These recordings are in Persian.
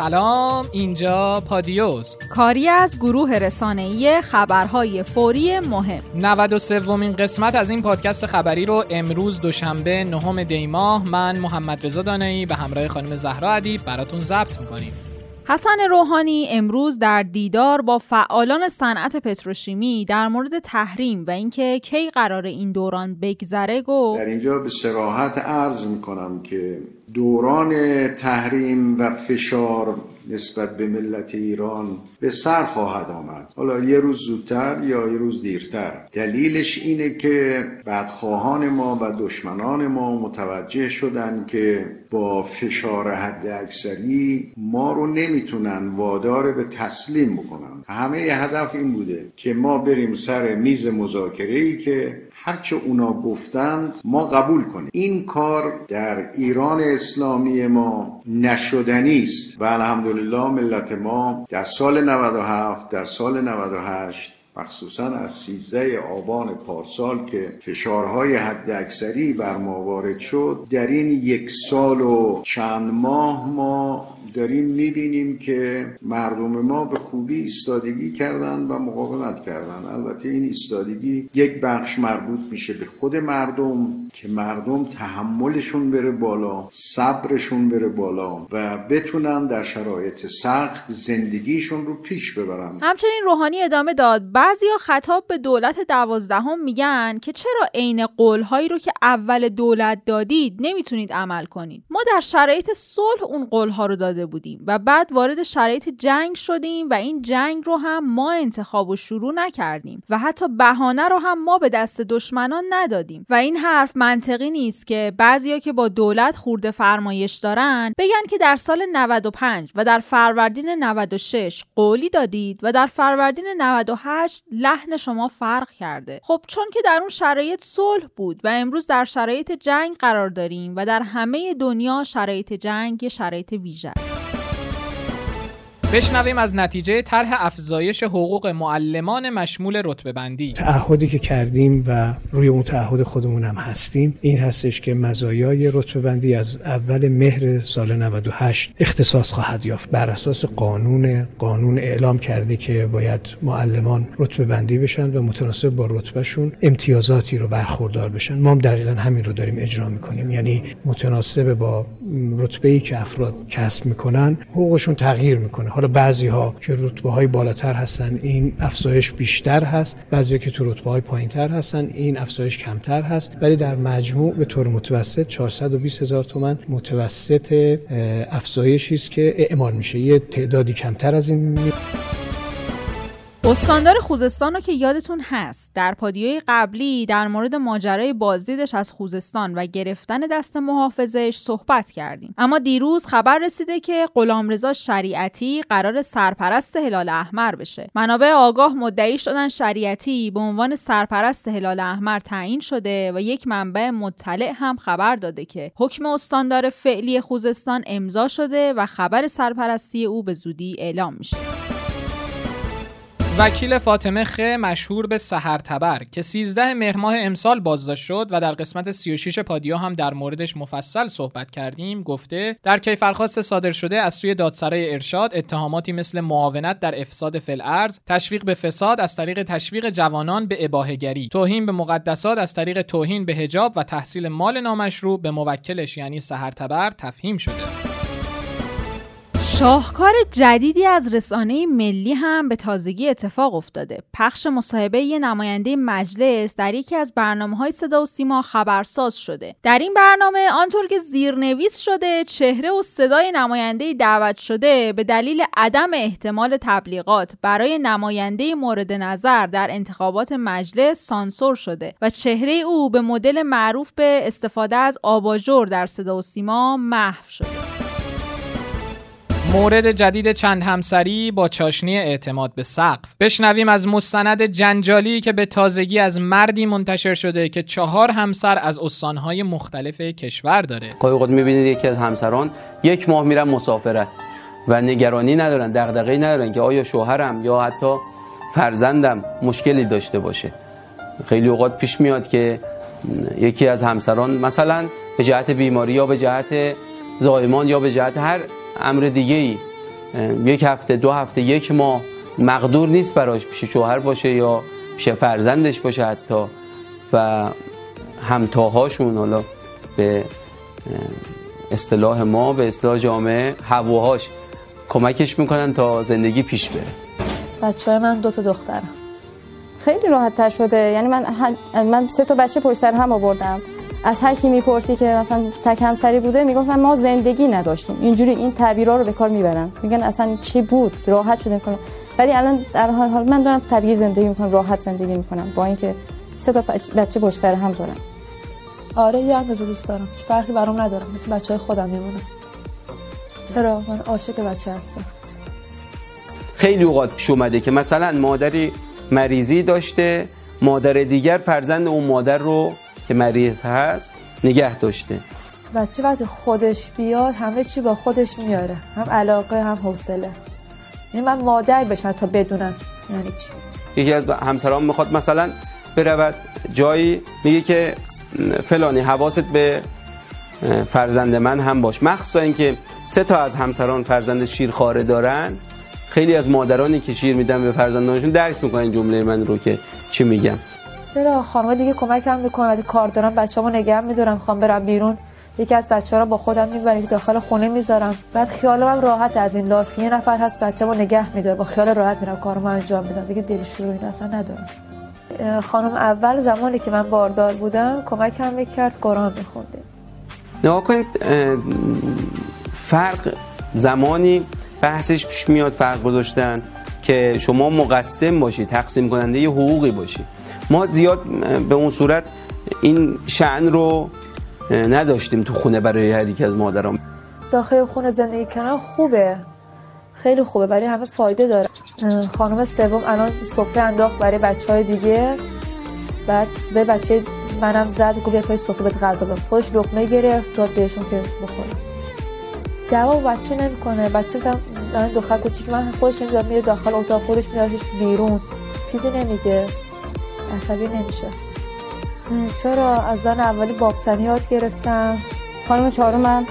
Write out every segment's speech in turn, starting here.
سلام اینجا پادیوست. کاری از گروه رسانه‌ای خبرهای فوری مهم. 93 ومین قسمت از این پادکست خبری رو امروز دوشنبه نهم دیماه من محمد رضا دانایی به همراه خانم زهرا ادیب براتون ضبط می‌کنیم. حسن روحانی امروز در دیدار با فعالان صنعت پتروشیمی در مورد تحریم و اینکه کی قرار این دوران بگذره گفت. در اینجا به سراحت عرض می‌کنم که دوران تحریم و فشار نسبت به ملت ایران به سر خواهد آمد. حالا یه روز زودتر یا یه روز دیرتر. دلیلش اینه که بدخواهان ما و دشمنان ما متوجه شدن که با فشار حد اکثری ما رو نمی‌تونن وادار به تسلیم بکنن. همه هدف این بوده که ما بریم سر میز مذاکره ای که هرچه اونا گفتند ما قبول کنیم. این کار در ایران اسلامی ما نشدنی است. و الحمدلله ملت ما در سال 97 در سال 98 مخصوصا از 13 آبان پارسال که فشارهای حد اکثری بر ما وارد شد در این یک سال و چند ماه ما داریم می‌بینیم که مردم ما به خوبی ایستادگی کردن و مقاومت کردن البته این ایستادگی یک بخش مربوط میشه به خود مردم که مردم تحملشون بره بالا صبرشون بره بالا و بتونن در شرایط سخت زندگیشون رو پیش ببرن. همچنین روحانی ادامه داد. بعضیا خطاب به دولت دوازدهم میگن که چرا عین قولهایی رو که اول دولت دادید نمی‌تونید عمل کنید؟ ما در شرایط صلح اون قولها رو داده بودیم و بعد وارد شرایط جنگ شدیم و این جنگ رو هم ما انتخاب و شروع نکردیم و حتی بهانه رو هم ما به دست دشمنان ندادیم. و این حرف منطقی نیست که بعضیا که با دولت خورده فرمایش دارن بگن که در سال 95 و در فروردین 96 قولی دادید و در فروردین 98 لحن شما فرق کرده. خب چون که در اون شرایط صلح بود و امروز در شرایط جنگ قرار داریم و در همه دنیا شرایط جنگ یه شرایط ویژه است. بشنویم از نتیجه طرح افزایش حقوق معلمان مشمول رتبه بندی تعهدی که کردیم و روی اون تعهد خودمون هم هستیم این هستش که مزایای رتبه بندی از اول مهر سال 98 اختصاص خواهد یافت. بر اساس قانون قانون اعلام کرده که باید معلمان رتبه بندی بشن و متناسب با رتبهشون امتیازاتی رو برخوردار بشن. ما هم دقیقا همین رو داریم اجرا می‌کنیم. یعنی متناسب با رتبه ای که افراد کسب می‌کنن حقوقشون تغییر می‌کنه. حالا بعضی ها که رتبه های بالاتر هستن این افزایش بیشتر هست. بعضی ها که تو رتبه های پایین تر هستن این افزایش کمتر هست. ولی در مجموع به طور متوسط 420 هزار تومن متوسط افزایشی است که اعمال میشه. یه تعدادی کمتر از این استاندار خوزستان رو که یادتون هست. در پادیوی قبلی در مورد ماجرای بازدیدش از خوزستان و گرفتن دست محافظش صحبت کردیم. اما دیروز خبر رسیده که غلامرضا شریعتی قرار سرپرست هلال احمر بشه. منابع آگاه مدعی شدن شریعتی به عنوان سرپرست هلال احمر تعیین شده و یک منبع مطلع هم خبر داده که حکم استاندار فعلی خوزستان امضا شده و خبر سرپرستی او به زودی اعلام میشه. وکیل فاطمه خ مشهور به سحر تبر که 13 مهر ماه امسال بازداشت شد و در قسمت 36 پادیا هم در موردش مفصل صحبت کردیم. گفته در کیفرخواست صادر شده از سوی دادسرای ارشاد اتهاماتی مثل معاونت در افساد فلعرض تشویق به فساد از طریق تشویق جوانان به اباهگری توهین به مقدسات از طریق توهین به حجاب و تحصیل مال نامشروع به موکلش یعنی سحر تبر تفهیم شده. شاهکار جدیدی از رسانه ملی هم به تازگی اتفاق افتاده. پخش مصاحبه یه نماینده مجلس در یکی از برنامه های صدا و سیما خبرساز شده. در این برنامه آنطور که زیرنویس شده چهره و صدای نماینده دعوت شده به دلیل عدم احتمال تبلیغات برای نماینده مورد نظر در انتخابات مجلس سانسور شده و چهره او به مدل معروف به استفاده از آباژور در صدا و سیما محو شده. مورد جدید چند همسری با چاشنی اعتماد به سقف. بشنویم از مستند جنجالی که به تازگی از مردی منتشر شده که چهار همسر از استانهای مختلف کشور داره. قایقات می‌بینید یکی از همسران یک ماه میرن مسافرت و نگرانی ندارن دغدغه‌ای ندارن که آیا شوهرم یا حتی فرزندم مشکلی داشته باشه. خیلی اوقات پیش میاد که یکی از همسران مثلا به جهت بیماری یا به جهت زایمان یا به جهت هر امر دیگه ای. یک هفته دو هفته یک ماه مقدور نیست براش پیش شوهر باشه یا پیش فرزندش باشه حتی. و همتاهاشون حالا به اصطلاح ما به اصطلاح جامعه هواهاش کمکش می‌کنن تا زندگی پیش بره. بچه من دو تا دخترم. خیلی راحت تر شده. یعنی من من سه تا بچه پشت هم آوردم. از هر کی می‌پرسی که مثلا تک همسری بوده می‌گفتن ما زندگی نداشتیم. اینجوری این تعبیرا رو به کار می‌برن. میگن اصلا چی بود؟ راحت شده می‌کنم ولی الان در حال حال من دارم طبیعی زندگی می‌کنم راحت زندگی می‌کنم. با اینکه سه تا بچه پشت سر هم دارم. آره یه اندازه دوست دارم. فرقی برام ندارم مثل بچه های خودم میمونم چرا؟ من عاشق بچه هستم. خیلی اوقات پیش اومده که مثلا مادری مریضی داشته مادر دیگر فرزند اون مادر رو که مریض هست نگه داشته. بچه وقتی خودش بیاد همه چی با خودش میاره. هم علاقه هم حوصله. یعنی من مادر بشم تا بدونم یعنی چی. یکی از همسران می‌خواد مثلا برود جایی میگه که فلانی حواست به فرزند من هم باش. مخصوصا اینکه سه تا از همسران فرزند شیرخواره دارن. خیلی از مادرانی که شیر میدن به فرزندانشون درک می‌کنن جمله من رو که چی میگم. چرا خانم دیگه کمکم می‌کنه کار دارم بچه‌مو نگه میدارم خوام برم بیرون. یکی از بچه رو با خودم می‌برم داخل خونه می‌ذارم. بعد خیالم هم راحت از این لاس که یه نفر هست بچه‌مو نگه میداره. با خیال راحت میرم کارمو انجام میدم. دیگه دل شروع اصلا ندارم. خانم اول زمانی که من باردار بودم کمکم می‌کرد قرآن میخوندیم نگاه کنید فرق زمانی بحثش پیش میاد فرق گذاشتن که شما مقسم باشید تقسیم کننده یه حقوقی باشید ما زیاد به اون صورت این شعن رو نداشتیم تو خونه برای هر یک از مادرام. داخل خونه زندگی کنن خوبه. خیلی خوبه برای همه فایده داره. خانم سوم الان سفره انداخت برای بچه های دیگه. بعد به بچه منم زد گفت یه سفره بهت غذا بخور خودش لقمه گرفت داد بهشون که بخورم دوا بچه نمی‌کنه. بچه زم دختر کوچیک من خودش نمی‌داد میره داخل اتاق خودش میدادش بیرون. چیزی نمیگه. عصبی نمیشه. چرا؟ از زن اولی بابتنی یاد گرفتم. خانم چهارم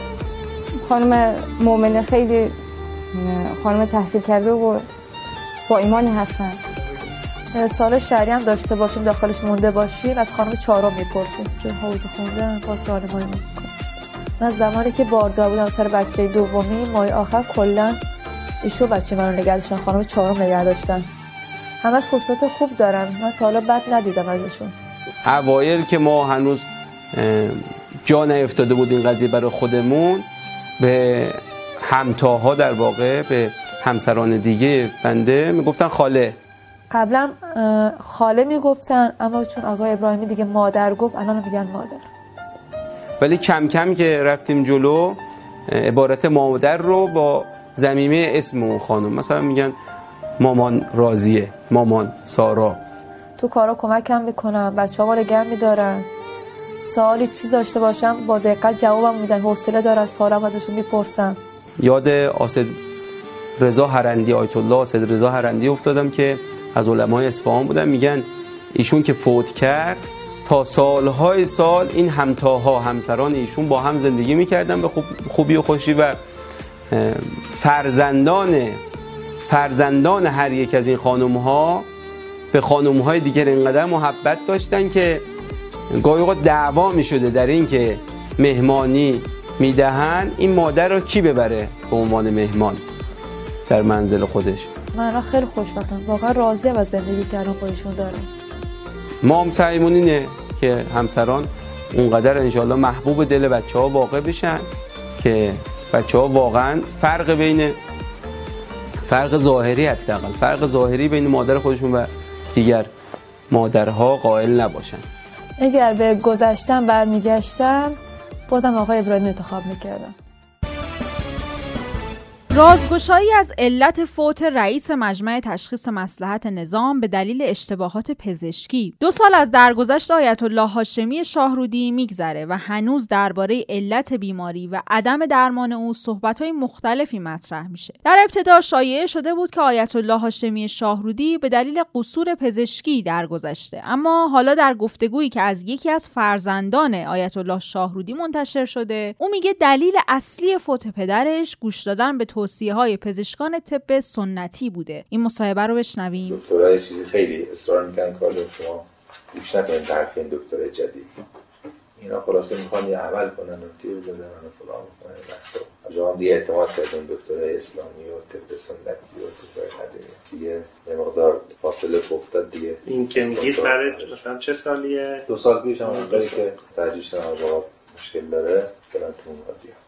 خانم مؤمنه خیلی خانم تحصیل کرده و با ایمانی هستن. سال شهری هم داشته باشیم داخلش مونده باشیم از خانم چهارم می‌پرسیم. چون حوض خونده باز راهنمایی من زمانی که باردار بودم سر بچه دومی ماه آخر کلا ایشو بچه منو نگه داشتن خانم چهارم نگه داشتن. همش خصوصات خوب دارن. من تا حالا بد ندیدم ازشون. اوایل که ما هنوز جا نیفتاده بود این قضیه برای خودمون به همتاها در واقع به همسران دیگه بنده می‌گفتن خاله. قبلا خاله می‌گفتن اما چون آقای ابراهیمی دیگه مادر گفت الان میگن مادر. ولی کم کم که رفتیم جلو عبارت مادر رو با زمیمه اسم اون خانم. مثلا میگن مامان رازیه مامان سارا. تو کارا کمکم می‌کنم بچه ها گرم میدارن. سوالی چیز داشته باشم با دقت جوابم میدن حوصله دارن سوالم ازشون می‌پرسم یاد آسد رضا هرندی آیت الله آسد رضا هرندی افتادم که از علمای اصفهان بودن. میگن ایشون که فوت کرد تا سالهای سال این همتاها همسران ایشون با هم زندگی می‌کردن به خوبی و خوشی و فرزندان فرزندان هر یک از این خانم ها به خانم های دیگر اینقدر محبت داشتن که گاهی اوقات دعوا می شده در این که مهمانی می‌دهن این مادر رو کی ببره به عنوان مهمان در منزل خودش؟ من خیلی خوشبختم. واقعا راضی از زندگی کردن با ایشون دارم. ما هم سعیمون اینه که همسران اونقدر انشالله محبوب دل بچه ها واقع بشن که بچه ها واقعا فرق بین فرق ظاهری حداقل. فرق ظاهری بین مادر خودشون و دیگر مادرها قائل نباشن. اگر به گذشتن برمیگشتم بازم آقای ابراهیم انتخاب می‌کردم. رازگشایی از علت فوت رئیس مجمع تشخیص مسلحت نظام به دلیل اشتباهات پزشکی. دو سال از درگذشت آیت الله هاشمی شاهرودی میگذره و هنوز درباره علت بیماری و عدم درمان او صحبت‌های مختلفی مطرح میشه. در ابتدا شایعه شده بود که آیت الله هاشمی شاهرودی به دلیل قصور پزشکی درگذشته. اما حالا در گفتگویی که از یکی از فرزندان آیت الله شاهرودی منتشر شده او میگه دلیل اصلی فوت پدرش گوش دادن به توصیه های پزشکان طب سنتی بوده. این مصاحبه رو بشنویم. دکترای چیزی خیلی اصرار می‌کنن کار شما گوش نکنید حرف این دکتر جدید. اینا خلاصه می‌خوان یه عمل کنن و تیر بزنن و فلان کنن جوان دیگه اعتماد کردن دکتر اسلامی و طب سنتی و دکتر قدیمی. دیگه یه مقدار فاصله افتاد دیگه. این که میگید برای مثلا چه سالیه؟ دو سال پیش هم که ترجیح مشکل داره.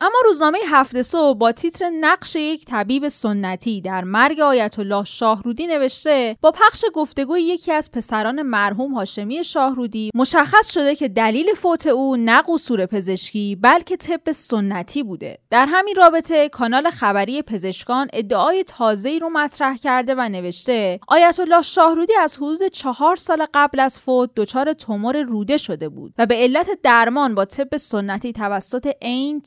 اما روزنامه هفته صبح با تیتر نقش یک طبیب سنتی در مرگ آیت الله شاهرودی نوشته با پخش گفتگوی یکی از پسران مرحوم هاشمی شاهرودی مشخص شده که دلیل فوت او نه قصور پزشکی بلکه طب سنتی بوده. در همین رابطه کانال خبری پزشکان ادعای تازه‌ای رو مطرح کرده و نوشته آیت الله شاهرودی از حدود چهار سال قبل از فوت دچار تومور روده شده بود و به علت درمان با طب سنتی توسط این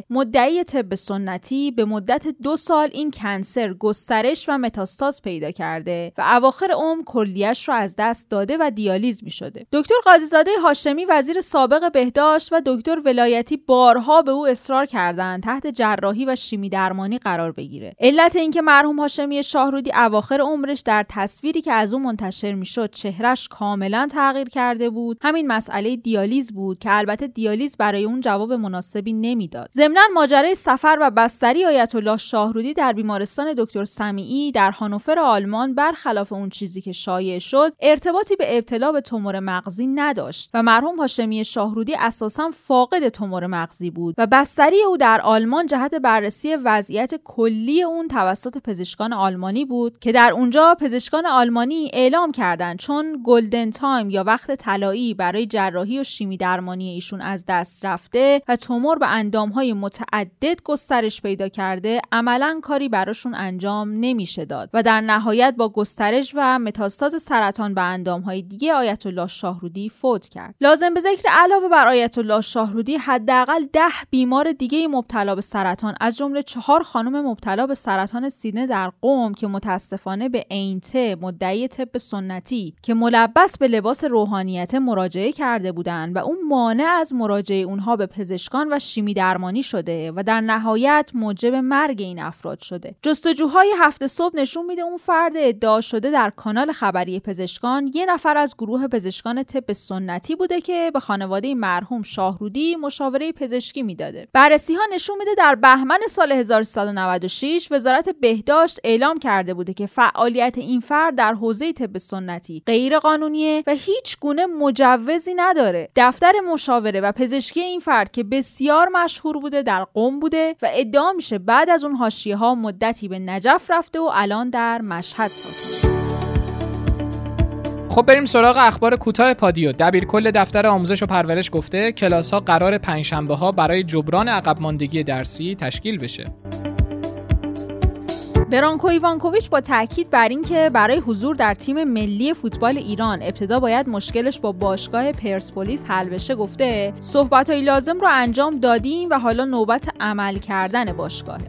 ت مدعی طب سنتی به مدت دو سال این کنسر گسترش و متاستاز پیدا کرده و اواخر عمر کلیش را از دست داده و دیالیز می شده. دکتر قاضیزاده هاشمی وزیر سابق بهداشت و دکتر ولایتی بارها به او اصرار کردند تحت جراحی و شیمی درمانی قرار بگیره. علت اینکه مرحوم هاشمی شاهرودی اواخر عمرش در تصویری که از او منتشر می‌شد چهرش کاملا تغییر کرده بود همین مسئله دیالیز بود که البته دیالیز برای اون جواب مناسبی نمی‌داد ضمنا ماجرای سفر و بستری آیت الله شاهرودی در بیمارستان دکتر سمیعی در هانوفر آلمان برخلاف اون چیزی که شایع شد ارتباطی به ابتلا به تومور مغزی نداشت و مرحوم هاشمی شاهرودی اساسا فاقد تومور مغزی بود و بستری او در آلمان جهت بررسی وضعیت کلی اون توسط پزشکان آلمانی بود که در اونجا پزشکان آلمانی اعلام کردند چون golden time یا وقت طلایی برای جراحی و شیمی درمانی ایشون از دست رفته و تومور به های متعدد گسترش پیدا کرده عملا کاری براشون انجام نمیشه داد و در نهایت با گسترش و متاستاز سرطان به های دیگه آیت الله شاهرودی فوت کرد. لازم به ذکر علاوه بر آیت الله شاهرودی حداقل ده بیمار دیگه مبتلا به سرطان از جمله چهار خانم مبتلا به سرطان سینه در قوم که متاسفانه به عینته مدعی طب سنتی که ملبس به لباس روحانیت مراجعه کرده بودند و اون مانع از مراجعه اونها به پزشکان و شیمی درمانی شده و در نهایت موجب مرگ این افراد شده. جستجوهای هفته صبح نشون میده اون فرد ادعا شده در کانال خبری پزشکان یه نفر از گروه پزشکان طب سنتی بوده که به خانواده مرحوم شاهرودی مشاوره پزشکی می‌داده. بررسی ها نشون میده در بهمن سال 1396 وزارت بهداشت اعلام کرده بوده که فعالیت این فرد در حوزه طب سنتی غیر قانونیه و هیچ گونه مجوزی نداره. دفتر مشاوره و پزشکی این فرد که بسیار مشهور بوده در قم بوده و ادعا میشه بعد از اون حاشیه ها مدتی به نجف رفته و الان در مشهد ساکن. خب بریم سراغ اخبار کوتاه پادیو. دبیر کل دفتر آموزش و پرورش گفته کلاس ها قرار پنجشنبه ها برای جبران عقب ماندگی درسی تشکیل بشه. برانکو ایوانکوویچ با تاکید بر اینکه برای حضور در تیم ملی فوتبال ایران ابتدا باید مشکلش با باشگاه پرسپولیس حل بشه گفته. صحبتهای لازم رو انجام دادیم و حالا نوبت عمل کردن باشگاهه.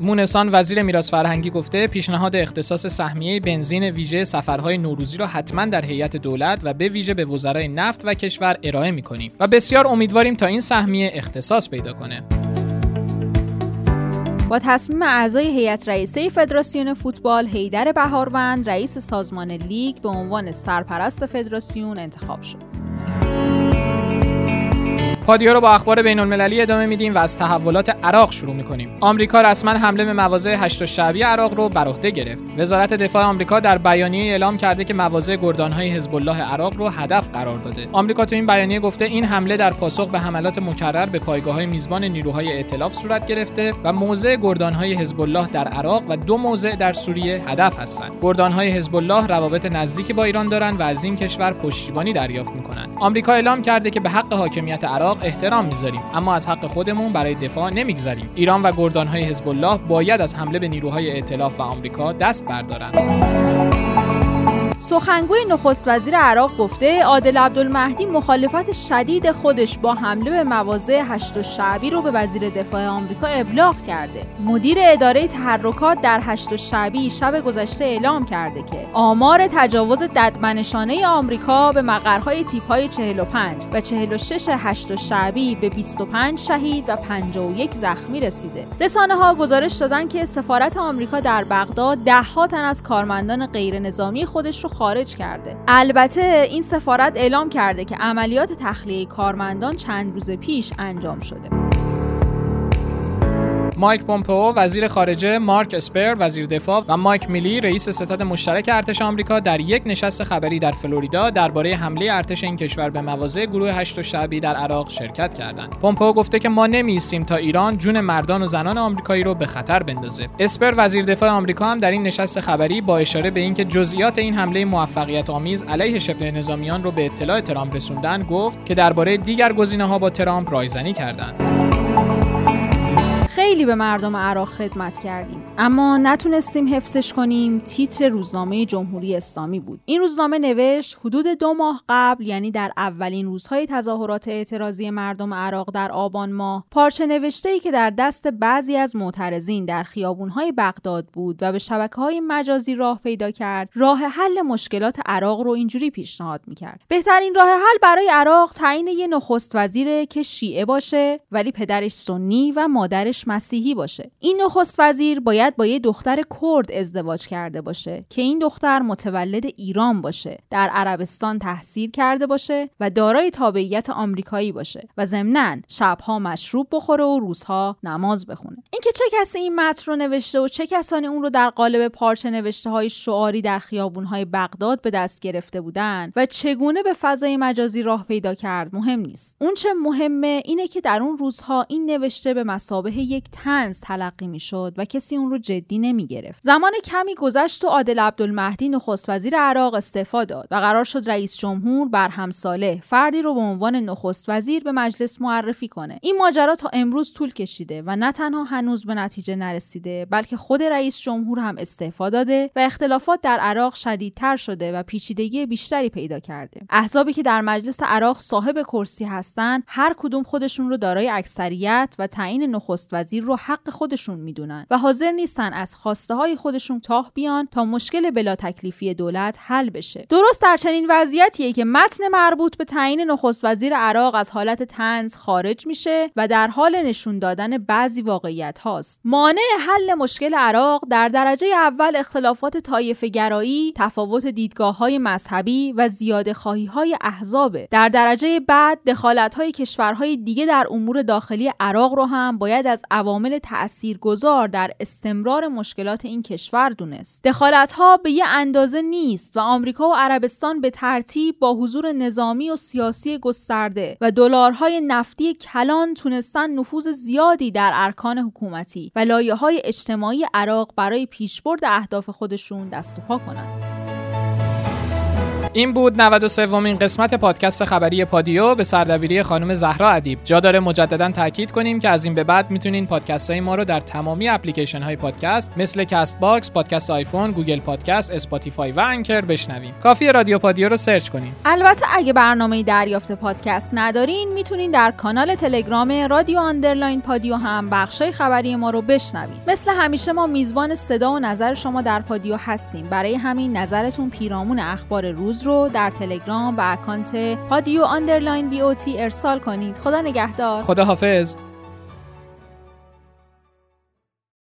مونسان وزیر میراث فرهنگی گفته پیشنهاد اختصاص سهمیه بنزین ویژه سفرهای نوروزی را حتما در هیئت دولت و به ویژه به وزرای نفت و کشور ارائه می‌کنیم و بسیار امیدواریم تا این سهمیه اختصاص پیدا کنه. با تصمیم اعضای هیئت رئیسه فدراسیون فوتبال هیدر بهاروند رئیس سازمان لیگ به عنوان سرپرست فدراسیون انتخاب شد. پادیو رو با اخبار بین المللی ادامه میدیم و از تحولات عراق شروع می‌کنیم. آمریکا رسما حمله به مواضع هشت شعبی عراق رو بر عهده گرفت. وزارت دفاع آمریکا در بیانیه اعلام کرده که مواضع گردانهای حزب الله عراق رو هدف قرار داده. آمریکا تو این بیانیه گفته این حمله در پاسخ به حملات مکرر به پایگاه‌های میزبان نیروهای ائتلاف صورت گرفته و موضع گردانهای حزب الله در عراق و دو موضع در سوریه هدف هستند. گردانهای حزب الله روابط نزدیکی با ایران دارند و از این کشور پشتیبانی دریافت می‌کنند. آمریکا اعلام کرده که به حق حاکمیت عراق احترام می‌ذاریم. اما از حق خودمون برای دفاع نمی‌گذاریم. ایران و گردانهای حزب الله باید از حمله به نیروهای ائتلاف و آمریکا دست بردارند. سخنگوی نخست وزیر عراق گفته عادل عبدالمهدی مخالفت شدید خودش با حمله به مواضع هشت شعبی رو به وزیر دفاع آمریکا ابلاغ کرده. مدیر اداره تحرکات در هشت شعبی شب گذشته اعلام کرده که آمار تجاوز ددمنشانه آمریکا به مقرهای تیپ های 45 و 46 هشت شعبی به 25 شهید و 51 زخمی رسیده. رسانه ها گزارش دادن که سفارت آمریکا در بغداد ده ها تن از کارمندان غیر نظامی خودش رو خارج کرده. البته این سفارت اعلام کرده که عملیات تخلیه کارمندان چند روز پیش انجام شده. مایک پومپئو وزیر خارجه، مارک اسپر وزیر دفاع و مایک میلی رئیس ستاد مشترک ارتش آمریکا در یک نشست خبری در فلوریدا درباره حمله ارتش این کشور به مواضع گروه حشد شعبی در عراق شرکت کردند. پومپئو گفته که ما نمی‌ایستیم تا ایران جون مردان و زنان آمریکایی رو به خطر بندازه. اسپر وزیر دفاع آمریکا هم در این نشست خبری با اشاره به اینکه جزئیات این حمله موفقیت آمیز علیه شبه نظامیان رو به اطلاع ترامپ رسوندن گفت که درباره دیگر گزینه‌ها با ترامپ رایزنی کردند. خیلی به مردم عراق خدمت کردیم. اما نتونستیم حفظش کنیم تیتر روزنامه جمهوری اسلامی بود. این روزنامه نوشت حدود دو ماه قبل یعنی در اولین روزهای تظاهرات اعتراضی مردم عراق در آبان ماه پارچه نوشته ای که در دست بعضی از معترضین در خیابونهای بغداد بود و به شبکه های مجازی راه پیدا کرد راه حل مشکلات عراق رو اینجوری پیشنهاد می‌کرد. بهترین راه حل برای عراق تعیین یه نخست وزیره که شیعه باشه ولی پدرش سنی و مادرش مسیحی باشه. این نخست وزیر باید با یه دختر کرد ازدواج کرده باشه که این دختر متولد ایران باشه در عربستان تحصیل کرده باشه و دارای تابعیت آمریکایی باشه و ضمنا شبها مشروب بخوره و روزها نماز بخونه. اینکه چه کسی این متن رو نوشته و چه کسانی اون رو در قالب پارچه نوشته های شعاری در خیابون های بغداد به دست گرفته بودن و چگونه به فضای مجازی راه پیدا کرد مهم نیست. اون چه مهمه اینه که در اون روزها این نوشته به مسابه یک تنز تلقی می‌شد و کسی اون رو جدی نمی گرفت زمان کمی گذشت و عادل عبدالمهدی نخست وزیر عراق استعفا داد و قرار شد رئیس جمهور برهم صالح فردی رو به عنوان نخست وزیر به مجلس معرفی کنه. این ماجرا تا امروز طول کشیده و نه تنها هنوز به نتیجه نرسیده بلکه خود رئیس جمهور هم استعفا داده و اختلافات در عراق شدیدتر شده و پیچیدگی بیشتری پیدا کرده. احزابی که در مجلس عراق صاحب کرسی هستند هر کدوم خودشون رو دارای اکثریت و تعیین نخست وزیر رو حق خودشون می‌دونن و حاضر نیستن از خواسته های خودشون تاه بیان تا مشکل بلا تکلیفی دولت حل بشه. درست در چنین وضعیتیه که متن مربوط به تعیین نخست وزیر عراق از حالت تنز خارج میشه و در حال نشون دادن بعضی واقعیت هاست. مانع حل مشکل عراق در درجه اول اختلافات طایفه گرایی تفاوت دیدگاه های مذهبی و زیاده خواهی های احزابه در درجه بعد دخالت های کشورهای دیگه در امور داخلی عراق رو هم باید از عوامل تاثیرگذار در استمرار مشکلات این کشور دونست دخالت ها به یه اندازه نیست و آمریکا و عربستان به ترتیب با حضور نظامی و سیاسی گسترده و دلارهای نفتی کلان تونستن نفوذ زیادی در ارکان حکومتی و لایه های اجتماعی عراق برای پیشبرد اهداف خودشون دست و پا کنند. این بود 93 ومین قسمت پادکست خبری پادیو به سردبیری خانم زهرا ادیب جا داره مجددا تاکید کنیم که از این به بعد می‌تونین پادکست های ما رو در تمامی اپلیکیشن های پادکست مثل کست باکس، پادکست آیفون، گوگل پادکست، اسپاتیفای و انکر بشنوین. کافی رادیو پادیو رو سرچ کنین. البته اگه برنامه دریافت پادکست ندارین می‌تونین در کانال تلگرام رادیو underline پادیو هم بخشای خبری ما رو بشنوین. مثل همیشه ما میزبان صدا و نظر شما در پادیو هستیم. برای همین نظرتون پیرامون اخبار روز رو در تلگرام به اکانت پادیو underline بی ارسال کنید. خدا نگهدار. خدا حافظ